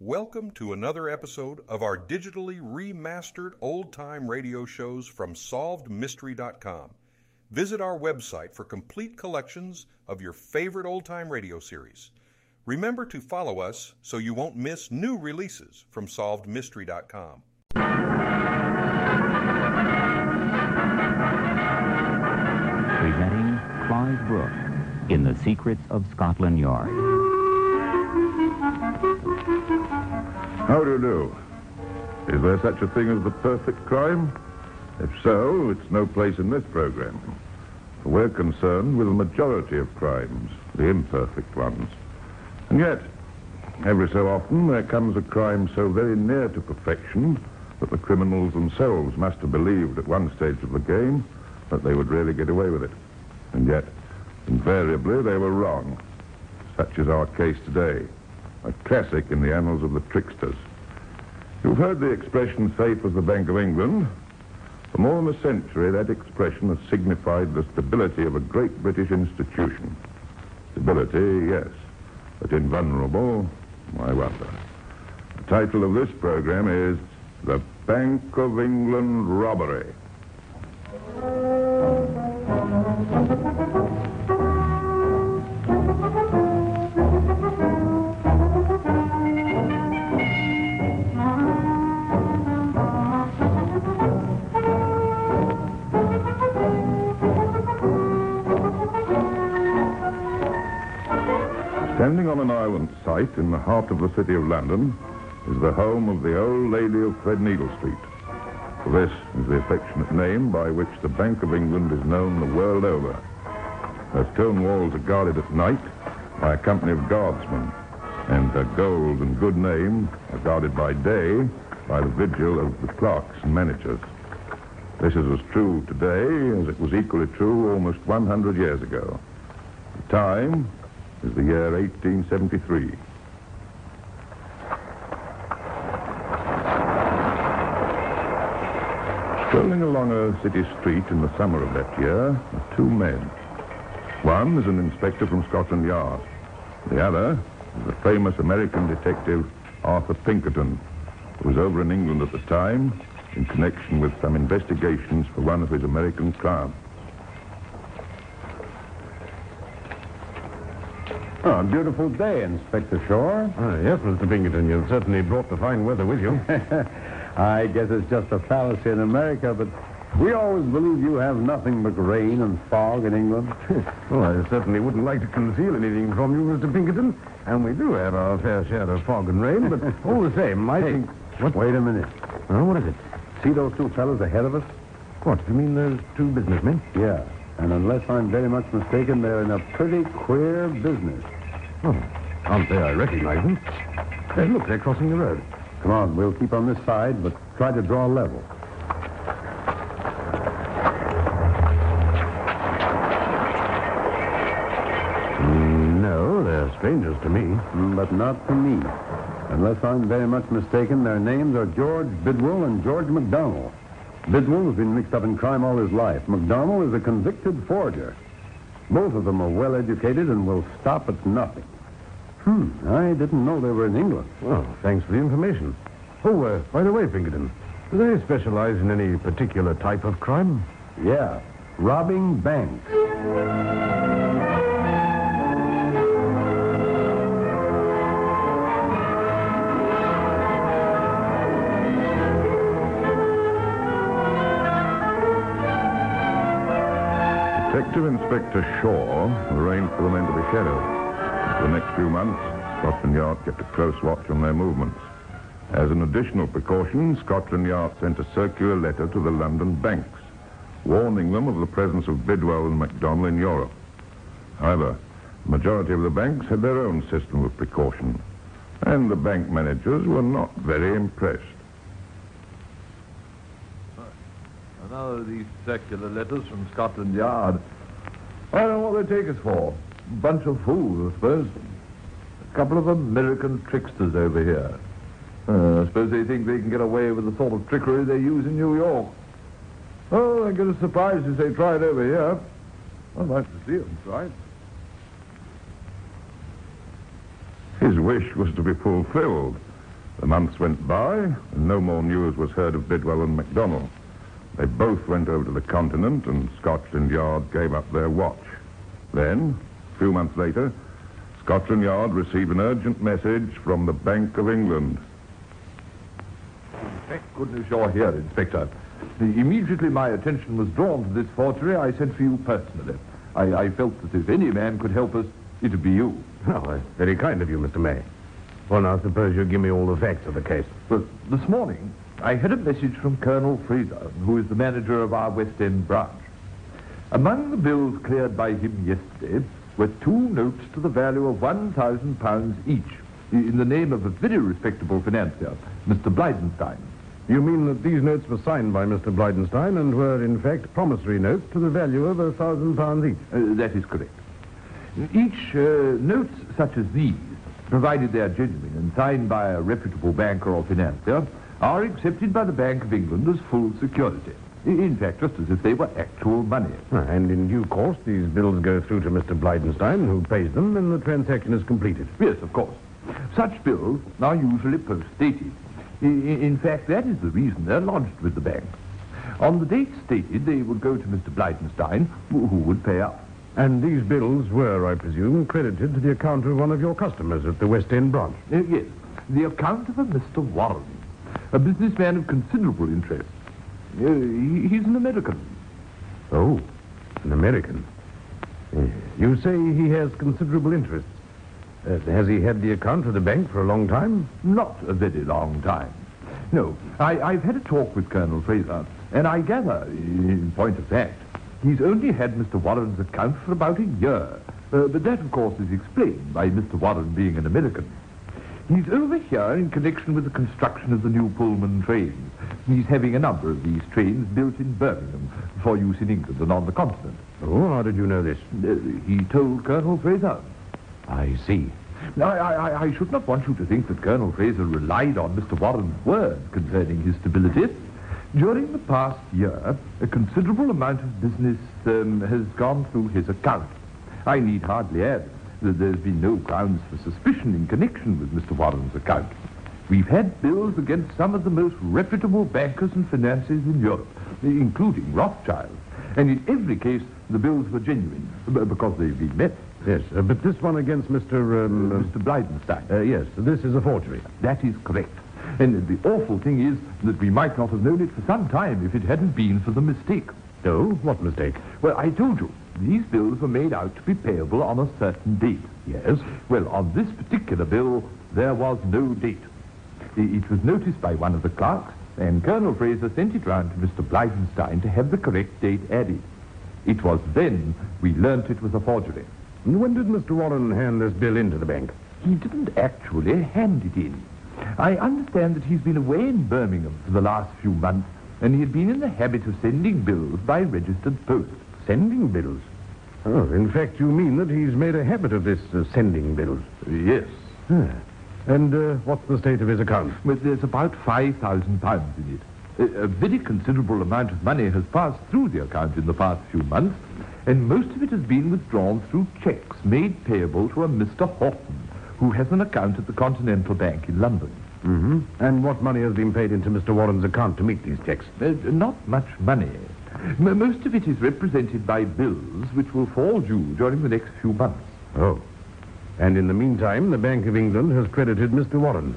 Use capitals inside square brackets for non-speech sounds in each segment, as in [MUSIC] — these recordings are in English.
Welcome to another episode of our digitally remastered old time radio shows from SolvedMystery.com. Visit our website for complete collections of your favorite old time radio series. Remember to follow us so you won't miss new releases from SolvedMystery.com. Presenting Clive Brooks in The Secrets of Scotland Yard. How do you do? Is there such a thing as the perfect crime? If so, it's no place in this program. For we're concerned with the majority of crimes, the imperfect ones. And yet, every so often there comes a crime so very near to perfection that the criminals themselves must have believed at one stage of the game that they would really get away with it. And yet, invariably, they were wrong. Such is our case today. A classic in the annals of the tricksters. You've heard the expression safe as the Bank of England. For more than a century, that expression has signified the stability of a great British institution. Stability, yes, but invulnerable, I wonder. The title of this program is The Bank of England Robbery. Standing on an island site in the heart of the city of London is the home of the old lady of Threadneedle Street. This is the affectionate name by which the Bank of England is known the world over. Her stone walls are guarded at night by a company of guardsmen, and her gold and good name are guarded by day by the vigil of the clerks and managers. This is as true today as it was equally true almost 100 years ago. The time is the year 1873. Strolling along a city street in the summer of that year are two men. One is an inspector from Scotland Yard. The other is the famous American detective Arthur Pinkerton, who was over in England at the time in connection with some investigations for one of his American clients. Oh, a beautiful day, Inspector Shore. Ah, yes, Mr. Pinkerton, you've certainly brought the fine weather with you. [LAUGHS] I guess it's just a fallacy in America, but we always believe you have nothing but rain and fog in England. [LAUGHS] well, I certainly wouldn't like to conceal anything from you, Mr. Pinkerton. And we do have our fair share of fog and rain, but [LAUGHS] all the same, I Hey, think... What? Wait a minute. Oh, what is it? See those two fellows ahead of us? What, you mean those two businessmen? Yeah. And unless I'm very much mistaken, they're in a pretty queer business. Oh, can't say I recognize them. Hey, look, they're crossing the road. Come on, we'll keep on this side, but try to draw level. Mm, no, they're strangers to me. Mm, But not to me. Unless I'm very much mistaken, their names are George Bidwell and George McDonald. Bidwell has been mixed up in crime all his life. McDonald is a convicted forger. Both of them are well educated and will stop at nothing. Hmm, I didn't know they were in England. Well, thanks for the information. Oh, uh, by the way, Pinkerton, do they specialize in any particular type of crime? Yeah, robbing banks. Detective Inspector Shaw arranged for the men to be shadowed. For the next few months, Scotland Yard kept a close watch on their movements. As an additional precaution, Scotland Yard sent a circular letter to the London banks, warning them of the presence of Bidwell and MacDonald in Europe. However, the majority of the banks had their own system of precaution, and the bank managers were not very impressed. Now these circular letters from Scotland Yard. I don't know what they take us for. Bunch of fools, I suppose. A couple of American tricksters over here. Uh, I suppose they think they can get away with the sort of trickery they use in New York. Oh, I get as surprised as they try it over here. I'd like to see them try it. His wish was to be fulfilled. The months went by, and no more news was heard of Bidwell and MacDonald. They both went over to the continent, and Scotland Yard gave up their watch. Then, a few months later, Scotland Yard received an urgent message from the Bank of England. Thank goodness you're here, Inspector. Immediately my attention was drawn to this forgery, I sent for you personally. I, I felt that if any man could help us, it would be you. [LAUGHS] Oh, that's very kind of you, Mr. May. Well, now, suppose you give me all the facts of the case. Well, this morning, I had a message from Colonel Fraser, who is the manager of our West End branch. Among the bills cleared by him yesterday were two notes to the value of £1,000 each, in the name of a very respectable financier, Mr. Blydenstein. You mean that these notes were signed by Mr. Blydenstein and were, in fact, promissory notes to the value of a thousand pounds each? Uh, that is correct. Each uh, notes such as these, provided they are genuine and signed by a reputable banker or financier, are accepted by the Bank of England as full security. In fact, just as if they were actual money. And in due course, these bills go through to Mr. Blydenstein, who pays them, and the transaction is completed. Yes, of course. Such bills are usually post-dated. In fact, that is the reason they're lodged with the bank. On the date stated, they would go to Mr. Blydenstein, who who would pay up. And these bills were, I presume, credited to the account of one of your customers at the West End branch. Uh, yes, the account of a Mr. Warren, a businessman of considerable interest. Uh, he- he's an American. Oh, an American. Eh, You say he has considerable interests. Uh, has he had the account of the bank for a long time? Not a very long time. No, I, I've had a talk with Colonel Fraser, and I gather, in point of fact, he's only had Mr. Warren's account for about a year. Uh, but that, of course, is explained by Mr. Warren being an American. He's over here in connection with the construction of the new Pullman trains. He's having a number of these trains built in Birmingham for use in England and on the continent. Oh, how did you know this? Uh, he told Colonel Fraser. I see. I, I, I should not want you to think that Colonel Fraser relied on Mr. Warren's word concerning his stability. During the past year, a considerable amount of business um, has gone through his account. I need hardly add that there's been no grounds for suspicion in connection with Mr. Warren's account. We've had bills against some of the most reputable bankers and financiers in Europe, including Rothschild. And in every case, the bills were genuine, because they've been met. Yes, uh, but this one against Mr. Um, uh, Mr. Blydenstein. uh, yes, this is a forgery. That is correct. And the awful thing is that we might not have known it for some time if it hadn't been for the mistake. No? what mistake? Well, I told you, these bills were made out to be payable on a certain date. Yes. Well, on this particular bill, there was no date. It was noticed by one of the clerks, and Colonel Fraser sent it round to Mr. Blydenstein to have the correct date added. It was then we learnt it was a forgery. And when did Mr. Warren hand this bill into the bank? He didn't actually hand it in. I understand that he's been away in Birmingham for the last few months, and he had been in the habit of sending bills by registered post. Sending bills? Oh, in fact, you mean that he's made a habit of this uh, sending bills. Yes. And uh, what's the state of his account? But there's about £5,000 in it. A, a very considerable amount of money has passed through the account in the past few months, and most of it has been withdrawn through checks made payable to a Mr. Horton, who has an account at the Continental Bank in London. Mm-hmm. And what money has been paid into Mr. Warren's account to meet these checks? Uh, not much money. Most of it is represented by bills which will fall due during the next few months. Oh. And in the meantime, the Bank of England has credited Mr. Warren.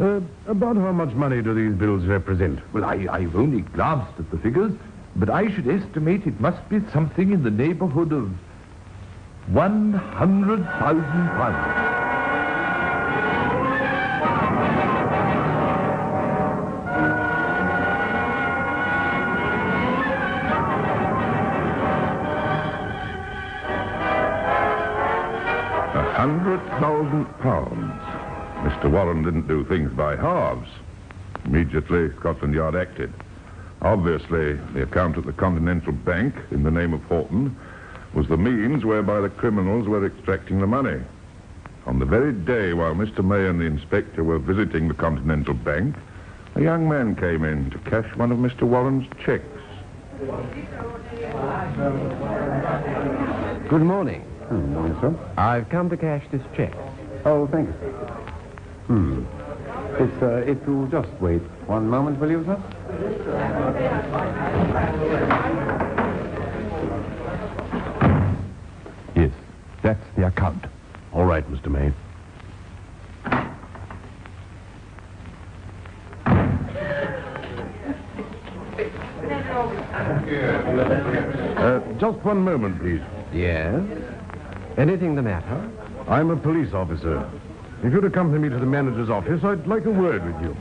Uh, about how much money do these bills represent? Well, I, I've only glanced at the figures, but I should estimate it must be something in the neighborhood of £100,000. £1,000. Mr. Warren didn't do things by halves. Immediately, Scotland Yard acted. Obviously, the account at the Continental Bank, in the name of Horton, was the means whereby the criminals were extracting the money. On the very day while Mr. May and the inspector were visiting the Continental Bank, a young man came in to cash one of Mr. Warren's checks. Good morning. Good morning, sir. I've come to cash this check. Oh, thank you, sir. Hmm. It's, uh, if you'll just wait one moment, will you, sir? Yes, that's the account. All right, Mr. May. Uh, just one moment, please. Yes? Anything the matter? I'm a police officer. If you'd accompany me to the manager's office, I'd like a word with you.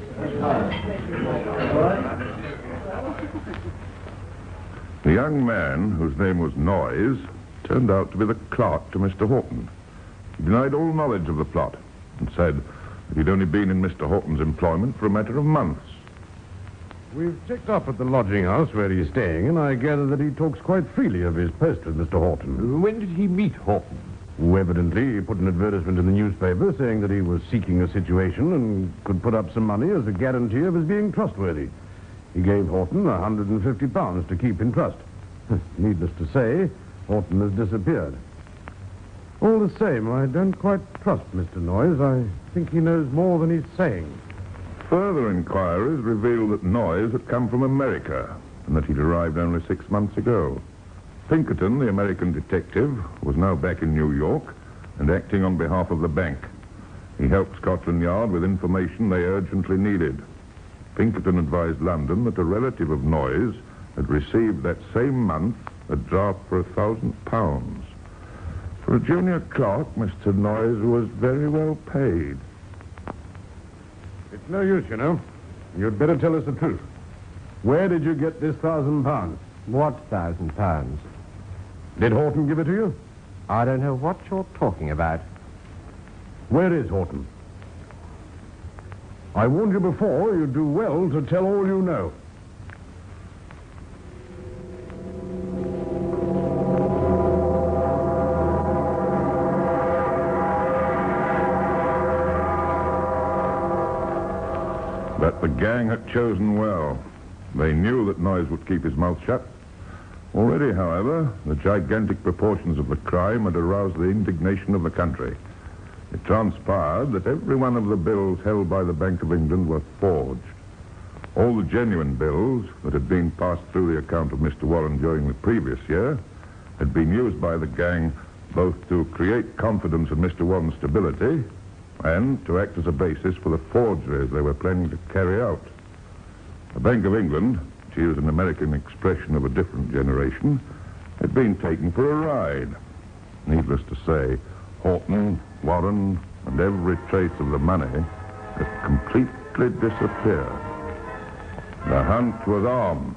The young man, whose name was Noyes, turned out to be the clerk to Mr. Horton. He denied all knowledge of the plot and said that he'd only been in Mr. Horton's employment for a matter of months. We've checked up at the lodging house where he's staying, and I gather that he talks quite freely of his post with Mr. Horton. When did he meet Horton? Who evidently put an advertisement in the newspaper saying that he was seeking a situation and could put up some money as a guarantee of his being trustworthy. He gave Horton a hundred and fifty pounds to keep in trust. [LAUGHS] Needless to say, Horton has disappeared. All the same, I don't quite trust Mr. Noyes. I think he knows more than he's saying. Further inquiries revealed that Noyes had come from America and that he'd arrived only six months ago. Pinkerton, the American detective, was now back in New York and acting on behalf of the bank. He helped Scotland Yard with information they urgently needed. Pinkerton advised London that a relative of Noyes had received that same month a draft for a thousand pounds. For a junior clerk, Mr. Noyes was very well paid. It's no use, you know. You'd better tell us the truth. Where did you get this thousand pounds? What thousand pounds? Did Horton give it to you? I don't know what you're talking about. Where is Horton? I warned you before, you'd do well to tell all you know. But the gang had chosen well. They knew that Noyes would keep his mouth shut. Already, however, the gigantic proportions of the crime had aroused the indignation of the country. It transpired that every one of the bills held by the Bank of England were forged. All the genuine bills that had been passed through the account of Mr. Warren during the previous year had been used by the gang both to create confidence in Mr. Warren's stability and to act as a basis for the forgeries they were planning to carry out. The Bank of England, to use an American expression of a different generation, had been taken for a ride. Needless to say, Horton, Warren, and every trace of the money had completely disappeared. The hunt was on.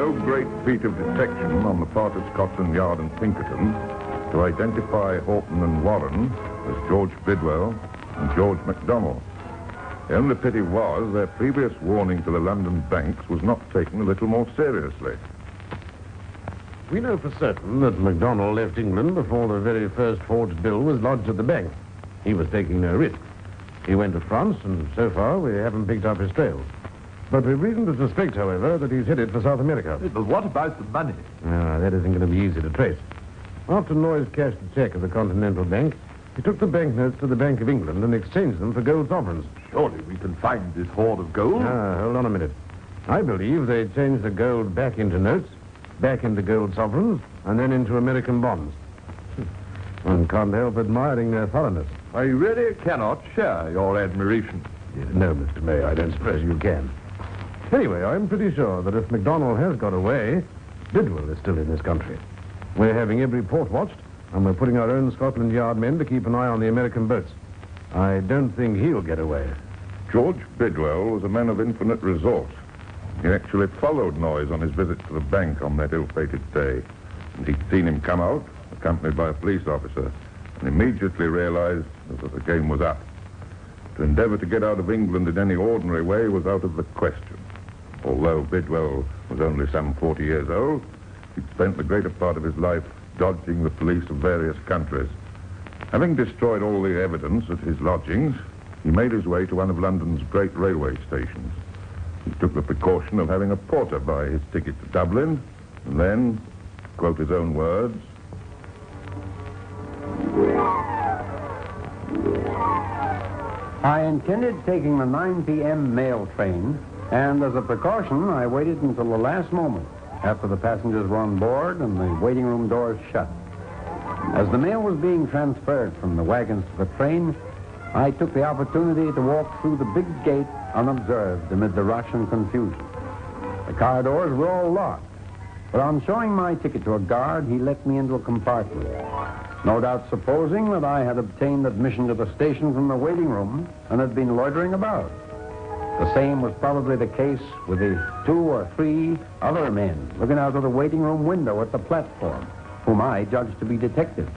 No great feat of detection on the part of Scotland Yard and Pinkerton to identify Horton and Warren as George Bidwell and George MacDonald. The only pity was their previous warning to the London banks was not taken a little more seriously. We know for certain that MacDonald left England before the very first forged bill was lodged at the bank. He was taking no risk. He went to France, and so far we haven't picked up his trail. But we've reason to suspect, however, that he's headed for South America. But what about the money? Ah, that isn't going to be easy to trace. After Noyes cashed a check at the Continental Bank, he took the banknotes to the Bank of England and exchanged them for gold sovereigns. Surely we can find this hoard of gold. Ah, hold on a minute. I believe they changed the gold back into notes, back into gold sovereigns, and then into American bonds. One can't help admiring their thoroughness. I really cannot share your admiration. No, Mr. May, I don't suppose you can. Anyway, I'm pretty sure that if MacDonald has got away, Bidwell is still in this country. We're having every port watched, and we're putting our own Scotland Yard men to keep an eye on the American boats. I don't think he'll get away. George Bidwell was a man of infinite resource. He actually followed Noyes on his visit to the bank on that ill-fated day. And he'd seen him come out, accompanied by a police officer, and immediately realized that the game was up. To endeavor to get out of England in any ordinary way was out of the question. Although Bidwell was only some 40 years old, he'd spent the greater part of his life dodging the police of various countries. Having destroyed all the evidence at his lodgings, he made his way to one of London's great railway stations. He took the precaution of having a porter buy his ticket to Dublin, and then, quote his own words, I intended taking the 9 p.m. mail train, and as a precaution, I waited until the last moment after the passengers were on board and the waiting room doors shut. As the mail was being transferred from the wagons to the train, I took the opportunity to walk through the big gate unobserved amid the rush and confusion. The car doors were all locked, but on showing my ticket to a guard, he let me into a compartment. No doubt supposing that I had obtained admission to the station from the waiting room and had been loitering about. The same was probably the case with the two or three other men looking out of the waiting room window at the platform, whom I judged to be detectives.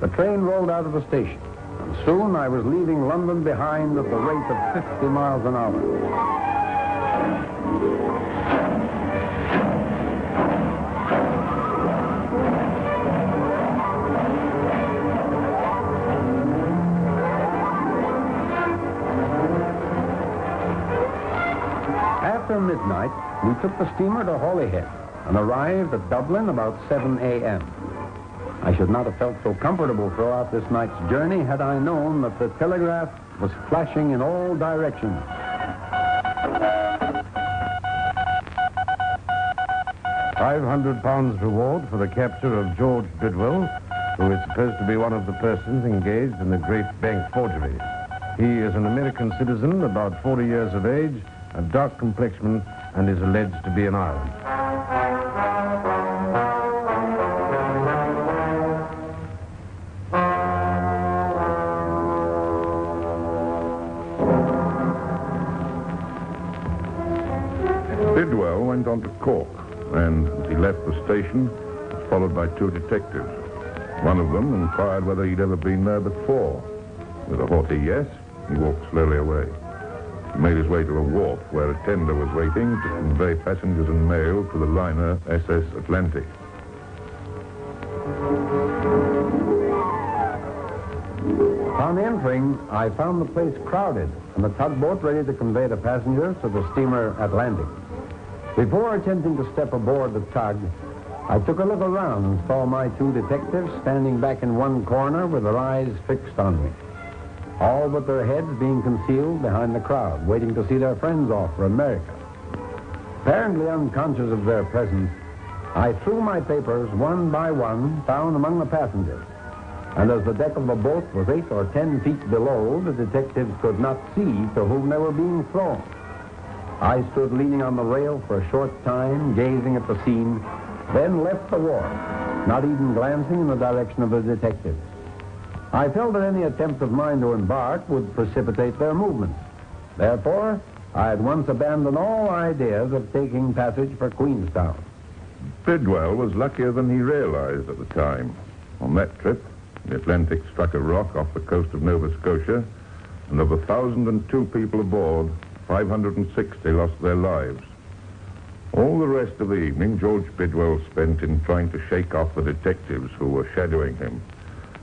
The train rolled out of the station, and soon I was leaving London behind at the rate of 50 miles an hour. Midnight, we took the steamer to Holyhead and arrived at Dublin about 7 a.m. I should not have felt so comfortable throughout this night's journey had I known that the telegraph was flashing in all directions. Five hundred pounds reward for the capture of George Bidwell, who is supposed to be one of the persons engaged in the great bank forgery. He is an American citizen, about 40 years of age, a dark complexion, and is alleged to be an Ireland. Bidwell went on to Cork, and as he left the station, was followed by two detectives. One of them inquired whether he'd ever been there before. With a haughty yes, he walked slowly away. Made his way to a wharf where a tender was waiting to convey passengers and mail to the liner SS Atlantic. On entering, I found the place crowded and the tugboat ready to convey the passengers to the steamer Atlantic. Before attempting to step aboard the tug, I took a look around and saw my two detectives standing back in one corner with their eyes fixed on me. All but their heads being concealed behind the crowd, waiting to see their friends off for America. Apparently unconscious of their presence, I threw my papers one by one down among the passengers. And as the deck of the boat was eight or ten feet below, the detectives could not see to whom they were being thrown. I stood leaning on the rail for a short time, gazing at the scene, then left the wharf, not even glancing in the direction of the detectives. I felt that any attempt of mine to embark would precipitate their movements. Therefore, I at once abandoned all ideas of taking passage for Queenstown. Bidwell was luckier than he realized at the time. On that trip, the Atlantic struck a rock off the coast of Nova Scotia, and of 1,002 people aboard, 560 lost their lives. All the rest of the evening, George Bidwell spent in trying to shake off the detectives who were shadowing him.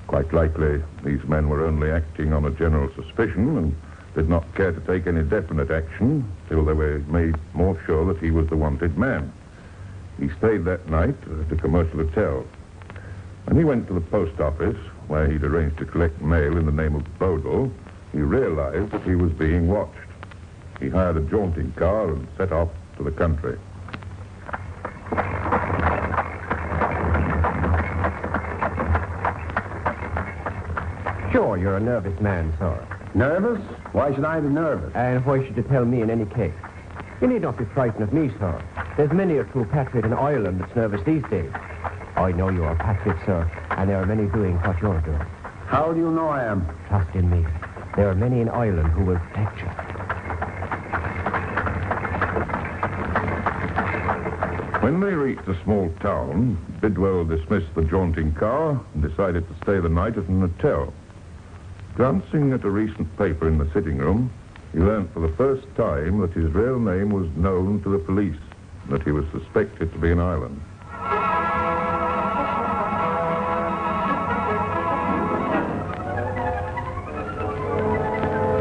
Quite likely, these men were only acting on a general suspicion and did not care to take any definite action till they were made more sure that he was the wanted man. He stayed that night at a commercial hotel. When he went to the post office, where he'd arranged to collect mail in the name of Bodle, he realized that he was being watched. He hired a jaunting car and set off to the country. You're a nervous man, sir. Nervous? Why should I be nervous? And why should you tell me in any case? You need not be frightened of me, sir. There's many a true patriot in Ireland that's nervous these days. I know you're a patriot, sir, and there are many doing what you're doing. How do you know I am? Trust in me. There are many in Ireland who will protect you. When they reached a small town, Bidwell dismissed the jaunting car and decided to stay the night at an hotel. Glancing at a recent paper in the sitting room, he learnt for the first time that his real name was known to the police, and that he was suspected to be in Ireland.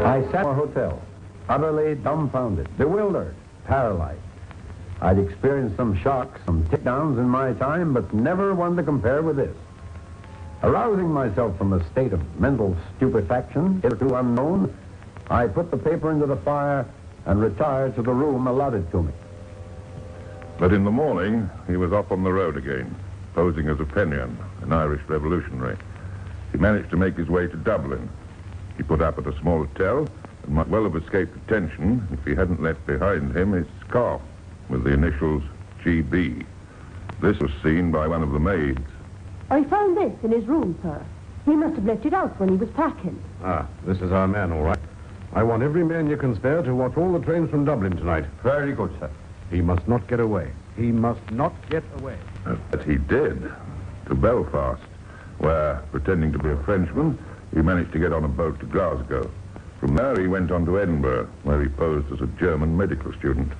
I sat in a hotel, utterly dumbfounded, bewildered, paralyzed. I'd experienced some shocks, some takedowns in my time, but never one to compare with this. Arousing myself from a state of mental stupefaction, hitherto unknown, I put the paper into the fire and retired to the room allotted to me. But in the morning, he was off on the road again, posing as a Fenian, an Irish revolutionary. He managed to make his way to Dublin. He put up at a small hotel and might well have escaped attention if he hadn't left behind him his scarf with the initials GB. This was seen by one of the maids. I found this in his room, sir. He must have left it out when he was packing. Ah, this is our man, all right. I want every man you can spare to watch all the trains from Dublin tonight. Very good, sir. He must not get away. He must not get away. Uh, But he did, to Belfast, where, pretending to be a Frenchman, he managed to get on a boat to Glasgow. From there, he went on to Edinburgh, where he posed as a German medical student.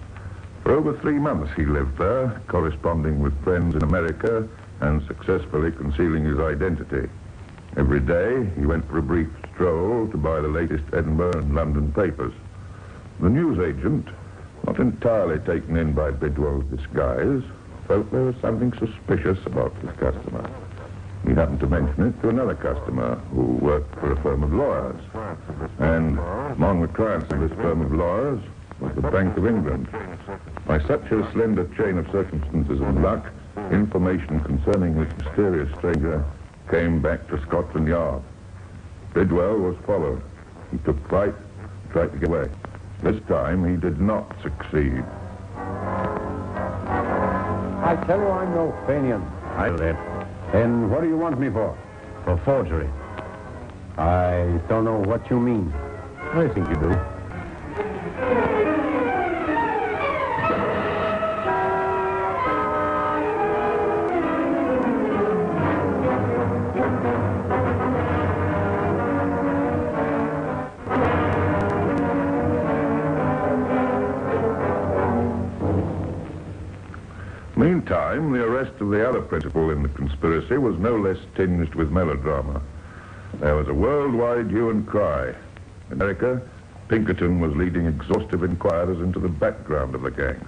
For over three months, he lived there, corresponding with friends in America and successfully concealing his identity. Every day, he went for a brief stroll to buy the latest Edinburgh and London papers. The newsagent, not entirely taken in by Bidwell's disguise, felt there was something suspicious about his customer. He happened to mention it to another customer who worked for a firm of lawyers. And among the clients of this firm of lawyers was the Bank of England. By such a slender chain of circumstances and luck, information concerning this mysterious stranger came back to Scotland Yard. Bidwell was followed. He took flight, tried to get away. This time he did not succeed. I tell you I'm no Fenian. I let. Then what do you want me for? For forgery. I don't know what you mean. I think you do. Meantime, the arrest of the other principal in the conspiracy was no less tinged with melodrama. There was a worldwide hue and cry. In America, Pinkerton was leading exhaustive inquiries into the background of the gang.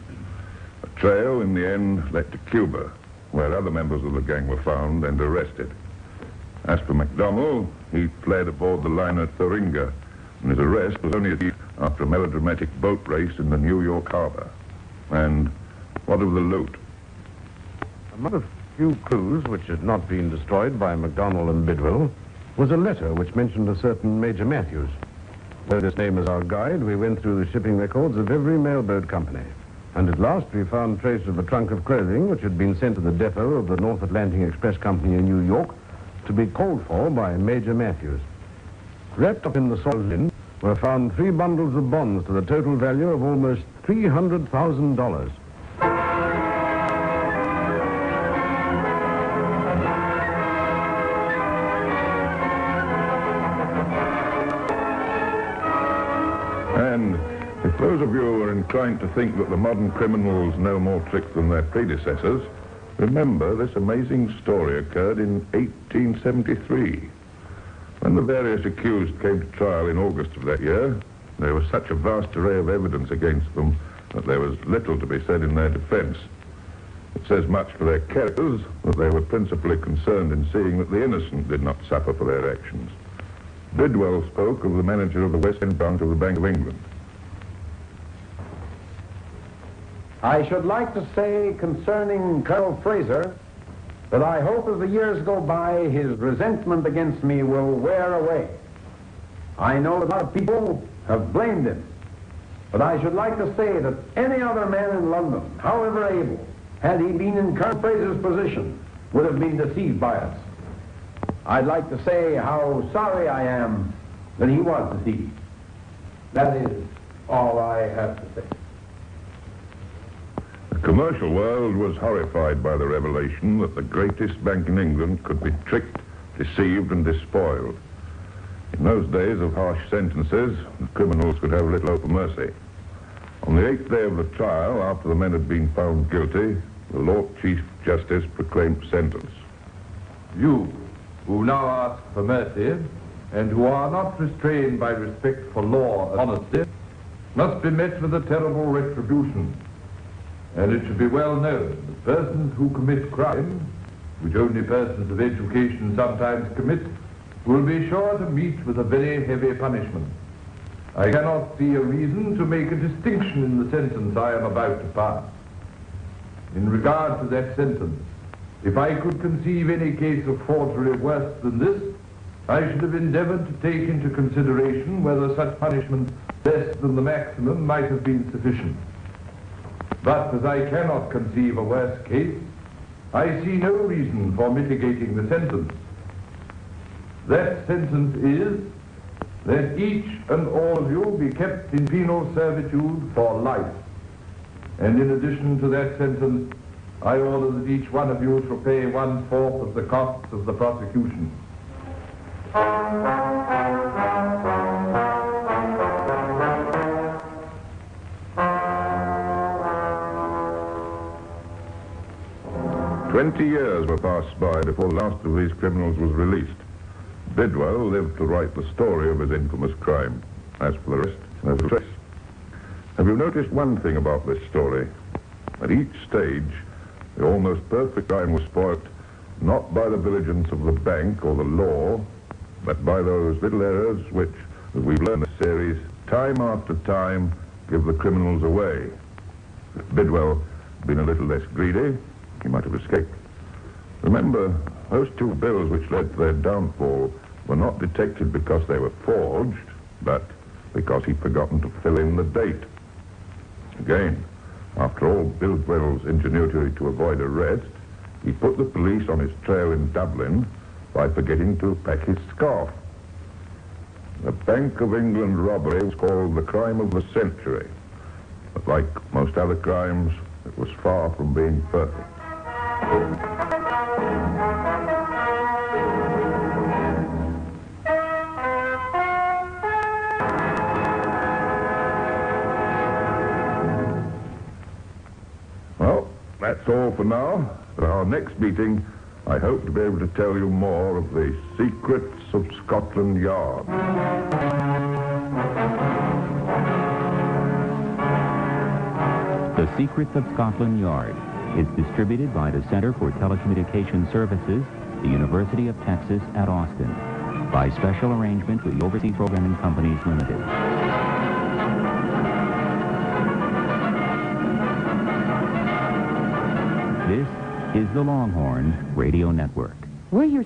A trail, in the end, led to Cuba, where other members of the gang were found and arrested. As for MacDonald, he fled aboard the liner Thuringia, and his arrest was only achieved after a melodramatic boat race in the New York harbor. And what of the loot? Among the few clues which had not been destroyed by MacDonald and Bidwell was a letter which mentioned a certain Major Matthews. With this name as our guide, we went through the shipping records of every mailboat company. And at last we found trace of a trunk of clothing which had been sent to the depot of the North Atlantic Express Company in New York to be called for by Major Matthews. Wrapped up in the soiled linen were found three bundles of bonds to the total value of almost $300,000. Those of you who are inclined to think that the modern criminals know more tricks than their predecessors, remember this amazing story occurred in 1873. When the various accused came to trial in August of that year, there was such a vast array of evidence against them that there was little to be said in their defense. It says much for their characters that they were principally concerned in seeing that the innocent did not suffer for their actions. Bidwell spoke of the manager of the West End branch of the Bank of England. I should like to say concerning Colonel Fraser that I hope as the years go by, his resentment against me will wear away. I know that a lot of people have blamed him, but I should like to say that any other man in London, however able, had he been in Colonel Fraser's position, would have been deceived by us. I'd like to say how sorry I am that he was deceived. That is all I have to say. The commercial world was horrified by the revelation that the greatest bank in England could be tricked, deceived, and despoiled. In those days of harsh sentences, criminals could have little hope of mercy. On the eighth day of the trial, after the men had been found guilty, the Lord Chief Justice proclaimed sentence. You, who now ask for mercy, and who are not restrained by respect for law and honesty, must be met with a terrible retribution. And it should be well known that persons who commit crime, which only persons of education sometimes commit, will be sure to meet with a very heavy punishment. I cannot see a reason to make a distinction in the sentence I am about to pass. In regard to that sentence, if I could conceive any case of forgery worse than this, I should have endeavored to take into consideration whether such punishment less than the maximum might have been sufficient. But as I cannot conceive a worse case, I see no reason for mitigating the sentence. That sentence is that each and all of you be kept in penal servitude for life. And in addition to that sentence, I order that each one of you shall pay one-fourth of the costs of the prosecution. Twenty years were passed by before the last of these criminals was released. Bidwell lived to write the story of his infamous crime. As for the rest, a trace. Have you noticed one thing about this story? At each stage, the almost perfect crime was spoilt not by the vigilance of the bank or the law, but by those little errors which, as we've learned in the series, time after time give the criminals away. If Bidwell had been a little less greedy, he might have escaped. Remember, those two bills which led to their downfall were not detected because they were forged, but because he'd forgotten to fill in the date. Again, after all Bidwell's ingenuity to avoid arrest, he put the police on his trail in Dublin by forgetting to pack his scarf. The Bank of England robbery was called the crime of the century. But like most other crimes, it was far from being perfect. Well, that's all for now. At our next meeting, I hope to be able to tell you more of the secrets of Scotland Yard. The Secrets of Scotland Yard is distributed by the Center for Telecommunication Services, the University of Texas at Austin, by special arrangement with the Overseas Programming Companies Limited. This is the Longhorn Radio Network. We're your...